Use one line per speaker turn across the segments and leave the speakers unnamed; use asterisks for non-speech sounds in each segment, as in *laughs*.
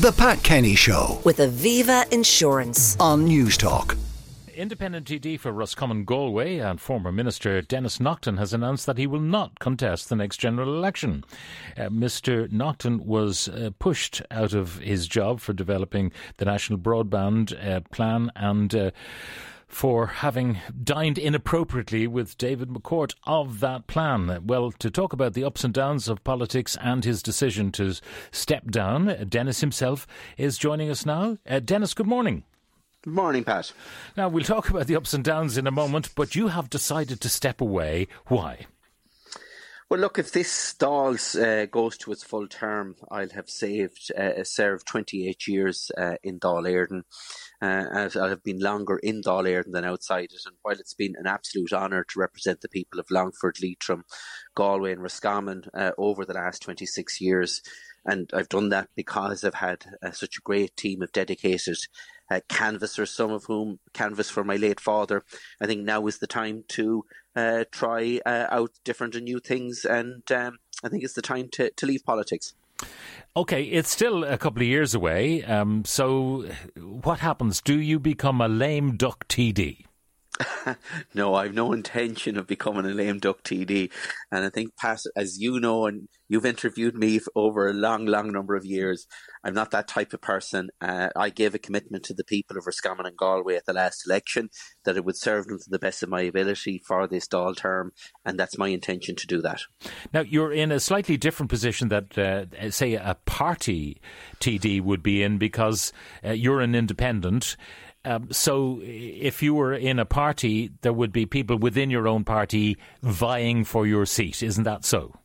The Pat Kenny Show
with Aviva Insurance.
on Newstalk.
Independent TD for Roscommon Galway and former Minister Denis Naughten has announced that he will not contest the next general election. Uh, Mr. Naughten was uh, pushed out of his job for developing the National Broadband uh, Plan and uh, for having dined inappropriately with David McCourt of that plan. Well, to talk about the ups and downs of politics and his decision to step down, Denis himself is joining us now. Uh, Denis, good morning.
Good morning, Pat.
Now, we'll talk about the ups and downs in a moment, but you have decided to step away. Why?
Well, look, if this stalls uh, goes to its full term, I'll have saved, uh, served 28 years uh, in Dáil Éireann. Uh, as I have been longer in Dáil than outside it. And while it's been an absolute honour to represent the people of Longford, Leitrim, Galway, and Roscommon uh, over the last 26 years, and I've done that because I've had uh, such a great team of dedicated uh, canvassers, some of whom canvassed for my late father. I think now is the time to uh, try uh, out different and new things, and um, I think it's the time to, to leave politics.
Okay, it's still a couple of years away. Um, so, what happens? Do you become a lame duck TD? *laughs*
no, I've no intention of becoming a lame duck TD. And I think, Pat, as you know, and you've interviewed me over a long, long number of years, I'm not that type of person. Uh, I gave a commitment to the people of Roscommon and Galway at the last election that it would serve them to the best of my ability for this Dáil term, and that's my intention to do that.
Now, you're in a slightly different position that, uh, say, a party TD would be in because uh, you're an independent. Um, so, if you were in a party, there would be people within your own party vying for your seat. Isn't that so?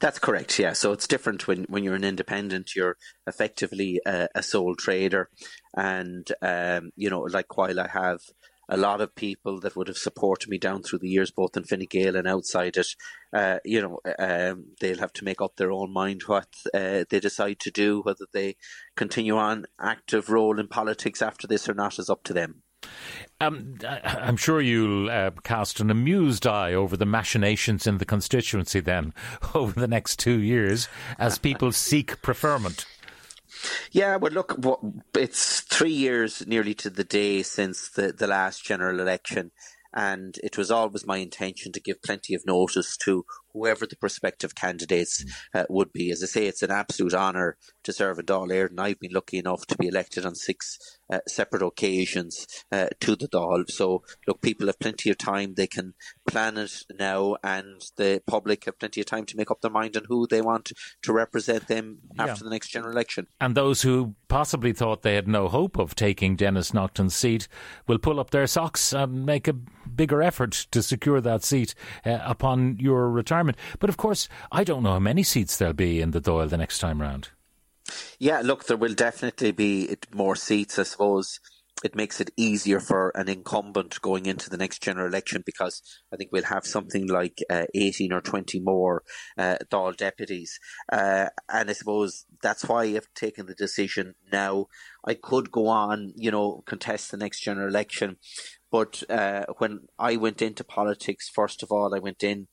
That's correct. Yeah. So it's different when, when you're an independent. You're effectively a, a sole trader, and um, you know, like while I have a lot of people that would have supported me down through the years, both in Fine Gael and outside it. Uh, you know, um, they'll have to make up their own mind what uh, they decide to do, whether they continue on active role in politics after this or not is up to them.
Um, I'm sure you'll uh, cast an amused eye over the machinations in the constituency then *laughs* over the next two years as people *laughs* seek preferment.
Yeah, well, look, it's three years nearly to the day since the, the last general election, and it was always my intention to give plenty of notice to whoever the prospective candidates uh, would be. As I say, it's an absolute honour to serve in Dáil Éireann. I've been lucky enough to be elected on six uh, separate occasions uh, to the Dáil. So, look, people have plenty of time. They can plan it now, and the public have plenty of time to make up their mind on who they want to represent them after yeah. the next general election.
And those who possibly thought they had no hope of taking Denis Naughten's seat will pull up their socks and make a bigger effort to secure that seat uh, upon your retirement. But of course, I don't know how many seats there'll be in the Dáil the next time round.
Yeah, look, there will definitely be more seats, I suppose. It makes it easier for an incumbent going into the next general election because I think we'll have something like uh, 18 or 20 more uh, Dáil deputies. Uh, and I suppose that's why I've taken the decision now. I could go on, you know, contest the next general election. But uh, when I went into politics, first of all, I went in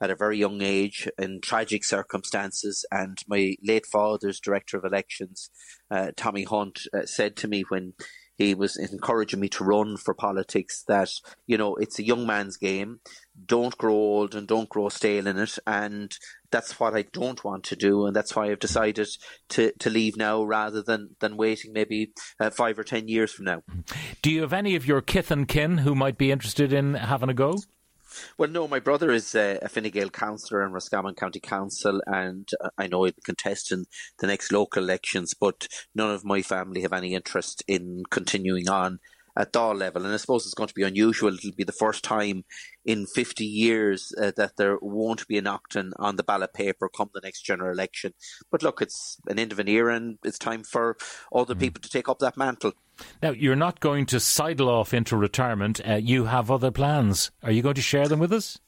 at a very young age in tragic circumstances. And my late father's director of elections, uh, Tommy Hunt, uh, said to me when he was encouraging me to run for politics that, you know, it's a young man's game. Don't grow old and don't grow stale in it. And that's what I don't want to do. And that's why I've decided to, to leave now rather than, than waiting maybe uh, five or ten years from now.
Do you have any of your kith and kin who might be interested in having a go?
Well, no, my brother is uh, a Fine Gael councillor in Roscommon County Council, and uh, I know he'll contest in the next local elections, but none of my family have any interest in continuing on at Dáil level. And I suppose it's going to be unusual. It'll be the first time in 50 years uh, that there won't be an Naughten on the ballot paper come the next general election. But look, it's an end of an era and it's time for other mm. people to take up that mantle.
Now, you're not going to sidle off into retirement. Uh, you have other plans. Are you going to share them with us?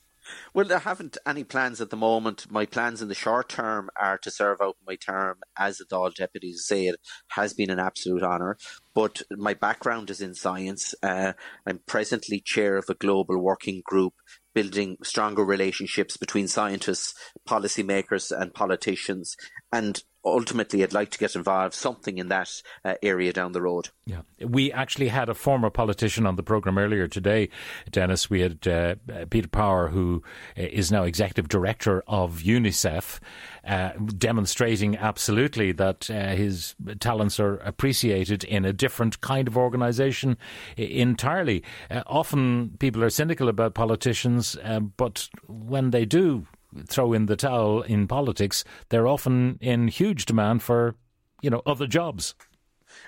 Well, I haven't any plans at the moment. My plans in the short term are to serve out my term as a Dáil deputy. To say it has been an absolute honour. But my background is in science. Uh, I'm presently chair of a global working group building stronger relationships between scientists, policymakers, and politicians. And ultimately, I'd like to get involved something in that uh, area down the road.
Yeah, we actually had a former politician on the program earlier today, Denis. We had uh, Peter Power, who is now executive director of UNICEF, uh, demonstrating absolutely that uh, his talents are appreciated in a different kind of organisation entirely. Uh, often people are cynical about politicians, uh, but when they do throw in the towel in politics, they're often in huge demand for, you know, other jobs.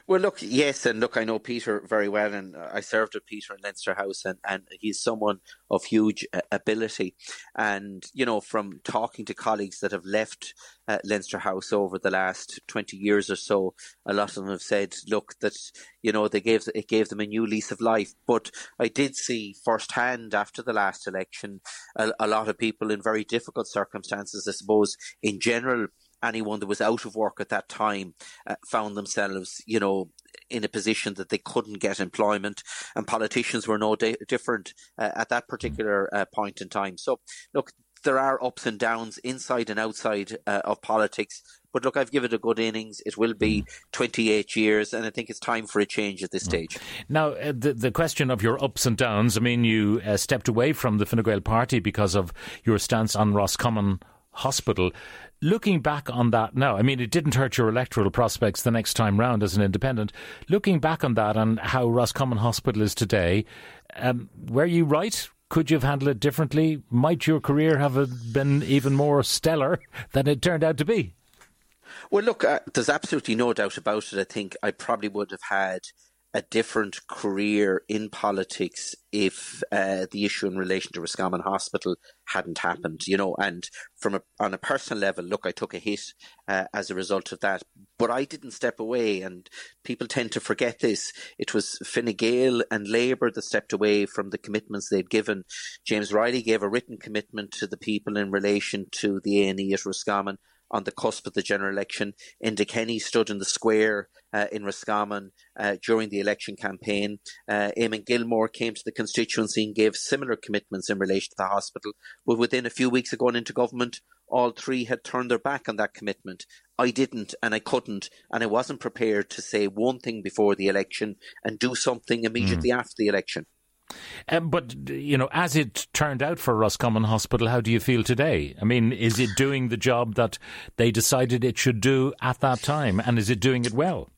Well, look, yes, and look, I know Peter very well, and I served with Peter in Leinster House, and, and he's someone of huge uh, ability. And, you know, from talking to colleagues that have left uh, Leinster House over the last 20 years or so, a lot of them have said, look, that, you know, they gave, it gave them a new lease of life. But I did see firsthand after the last election a, a lot of people in very difficult circumstances, I suppose, in general anyone that was out of work at that time uh, found themselves, you know, in a position that they couldn't get employment, and politicians were no di- different uh, at that particular uh, point in time. So, look, there are ups and downs inside and outside uh, of politics. But look, I've given it a good innings. It will be 28 years, and I think it's time for a change at this stage.
Now, uh, the, the question of your ups and downs, I mean, you uh, stepped away from the Fine Gael party because of your stance on Roscommon Hospital. Looking back on that now, I mean, it didn't hurt your electoral prospects the next time round as an independent. Looking back on that and how Roscommon Hospital is today, um, were you right? Could you have handled it differently? Might your career have been even more stellar *laughs* than it turned out to be?
Well, look, uh, there's absolutely no doubt about it. I think I probably would have had a different career in politics if uh, the issue in relation to Roscommon Hospital hadn't happened, you know. And from a, on a personal level, look, I took a hit uh, as a result of that, but I didn't step away. And people tend to forget this. It was Fine Gael and Labour that stepped away from the commitments they'd given. James Reilly gave a written commitment to the people in relation to the A and E at Roscommon on the cusp of the general election. Enda Kenny stood in the square uh, in Roscommon uh, during the election campaign. Uh, Eamon Gilmore came to the constituency and gave similar commitments in relation to the hospital. But within a few weeks of going into government, all three had turned their back on that commitment. I didn't and I couldn't, and I wasn't prepared to say one thing before the election and do something immediately mm. after the election.
Um, but you know, as it turned out for Roscommon Hospital, how do you feel today? I mean, is it doing the job that they decided it should do at that time, and is it doing it well?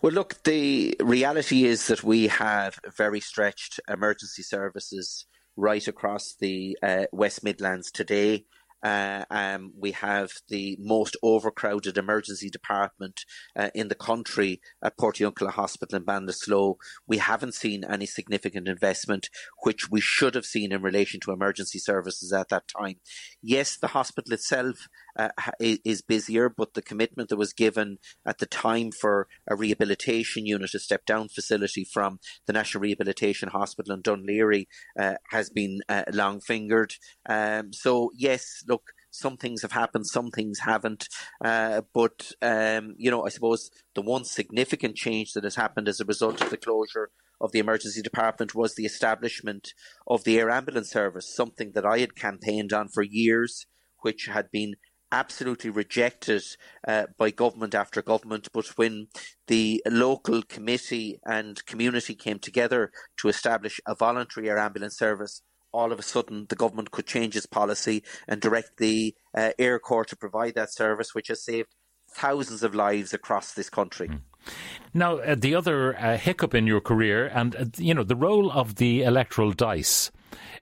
Well, look, the reality is that we have very stretched emergency services right across the uh, West Midlands today. Uh, um, we have the most overcrowded emergency department uh, in the country at Portiuncula Hospital in Ballinasloe. We haven't seen any significant investment, which we should have seen in relation to emergency services at that time. Yes, the hospital itself uh, is busier, but the commitment that was given at the time for a rehabilitation unit, a step down facility from the National Rehabilitation Hospital in Laoghaire, uh, has been uh, long fingered. Um, so, yes, some things have happened, some things haven't. Uh, but, um, you know, I suppose the one significant change that has happened as a result of the closure of the emergency department was the establishment of the air ambulance service, something that I had campaigned on for years, which had been absolutely rejected uh, by government after government. But when the local committee and community came together to establish a voluntary air ambulance service, all of a sudden the government could change its policy and direct the uh, Air Corps to provide that service, which has saved thousands of lives across this country. Mm.
Now, uh, the other uh, hiccup in your career, and uh, you know, the roll of the electoral dice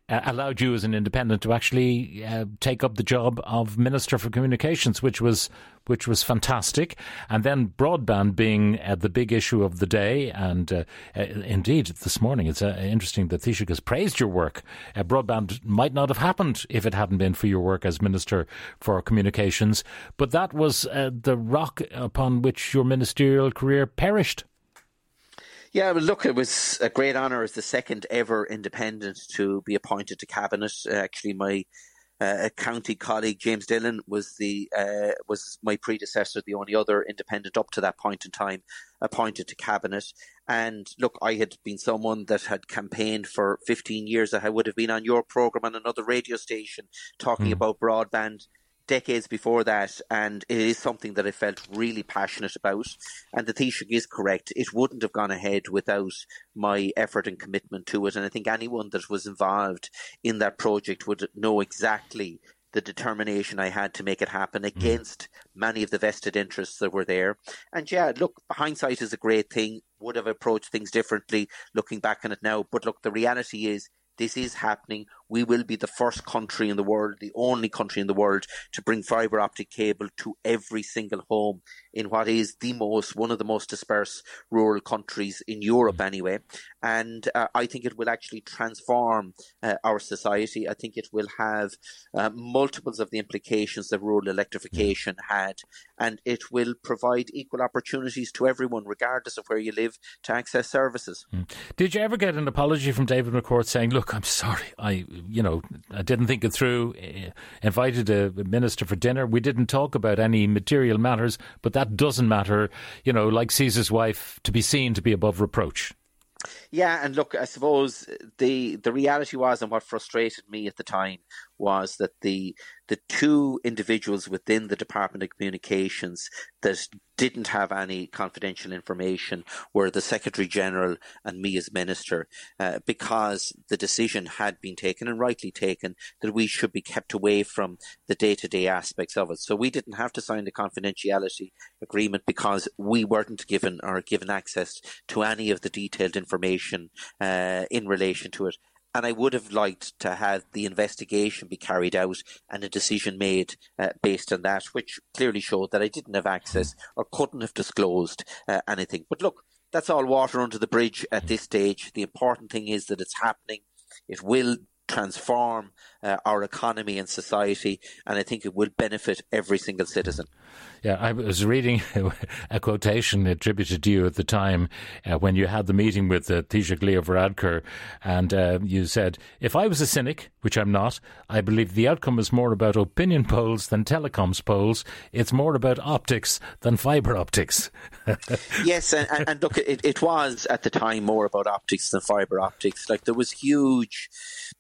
uh, allowed you as an independent to actually uh, take up the job of Minister for Communications, which was which was fantastic. And then broadband being uh, the big issue of the day, and uh, uh, indeed this morning it's uh, interesting that Taoiseach has praised your work. broadband might not have happened if it hadn't been for your work as Minister for Communications, but that was the rock upon which your ministerial career perished.
Yeah, well, look, it was a great honour as the second ever independent to be appointed to cabinet. Uh, actually, my uh, county colleague James Dillon was the uh, was my predecessor, the only other independent up to that point in time appointed to cabinet. And look, I had been someone that had campaigned for 15 years. I would have been on your program on another radio station talking mm. about broadband decades before that, and it is something that I felt really passionate about. And the Taoiseach is correct; it wouldn't have gone ahead without my effort and commitment to it. And I think anyone that was involved in that project would know exactly the determination I had to make it happen mm. against many of the vested interests that were there. And yeah, look, hindsight is a great thing. Would have approached things differently looking back on it now. But look, the reality is this is happening. We will be the first country in the world, the only country in the world to bring fibre optic cable to every single home in what is the most, one of the most dispersed rural countries in Europe mm. anyway. And uh, I think it will actually transform uh, our society. I think it will have uh, multiples of the implications that rural electrification had. And it will provide equal opportunities to everyone, regardless of where you live, to access services.
Mm. Did you ever get an apology from David McCourt saying, look, I'm sorry. I, you know, I didn't think it through. Uh, invited a minister for dinner. We didn't talk about any material matters, but that doesn't matter. You know, like Caesar's wife, to be seen to be above reproach.
Yeah, and look, I suppose the the reality was, and what frustrated me at the time was that the the two individuals within the Department of Communications that didn't have any confidential information were the Secretary General and me as Minister, uh, because the decision had been taken and rightly taken that we should be kept away from the day to day aspects of it. So we didn't have to sign the confidentiality agreement because we weren't given or given access to any of the detailed information uh, in relation to it and I would have liked to have the investigation be carried out and a decision made uh, based on that, which clearly showed that I didn't have access or couldn't have disclosed uh, anything. But look, that's all water under the bridge at this stage. The important thing is that it's happening. It will transform uh, our economy and society, and I think it will benefit every single citizen.
Yeah, I was reading *laughs* a quotation attributed to you at the time uh, when you had the meeting with uh, Taoiseach Leo Varadkar, and uh, you said, If I was a cynic, which I'm not, I believe the outcome is more about opinion polls than telecoms polls. It's more about optics than fibre optics. *laughs*
yes, and, and look, it, it was at the time more about optics than fibre optics. Like there was huge,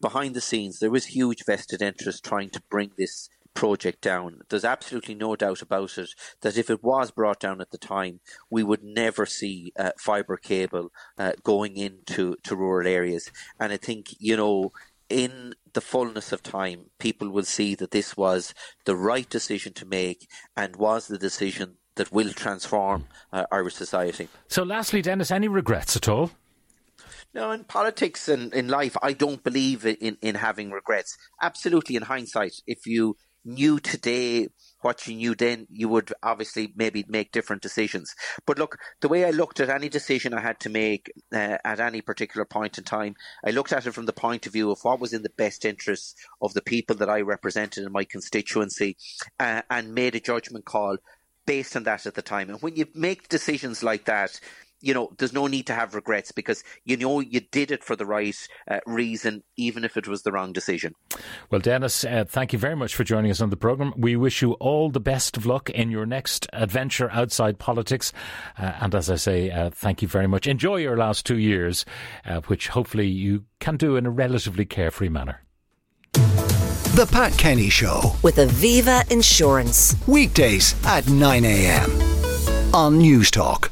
behind the scenes, there was huge vested interest trying to bring this project down. There's absolutely no doubt about it that if it was brought down at the time, we would never see uh, fibre cable uh, going into to rural areas. And I think, you know, in the fullness of time, people will see that this was the right decision to make and was the decision that will transform uh, our society.
So, lastly, Denis, any regrets at all?
No, in politics and in life, I don't believe in, in having regrets. Absolutely, in hindsight, if you knew today what you knew then, you would obviously maybe make different decisions. But look, the way I looked at any decision I had to make uh, at any particular point in time, I looked at it from the point of view of what was in the best interests of the people that I represented in my constituency uh, and made a judgment call based on that at the time. And when you make decisions like that, you know, there's no need to have regrets because you know you did it for the right uh, reason, even if it was the wrong decision.
Well, Denis, uh, thank you very much for joining us on the programme. We wish you all the best of luck in your next adventure outside politics. Uh, and as I say, uh, thank you very much. Enjoy your last two years, uh, which hopefully you can do in a relatively carefree manner.
The Pat Kenny Show
with Aviva Insurance.
Weekdays at 9 a.m. on Newstalk.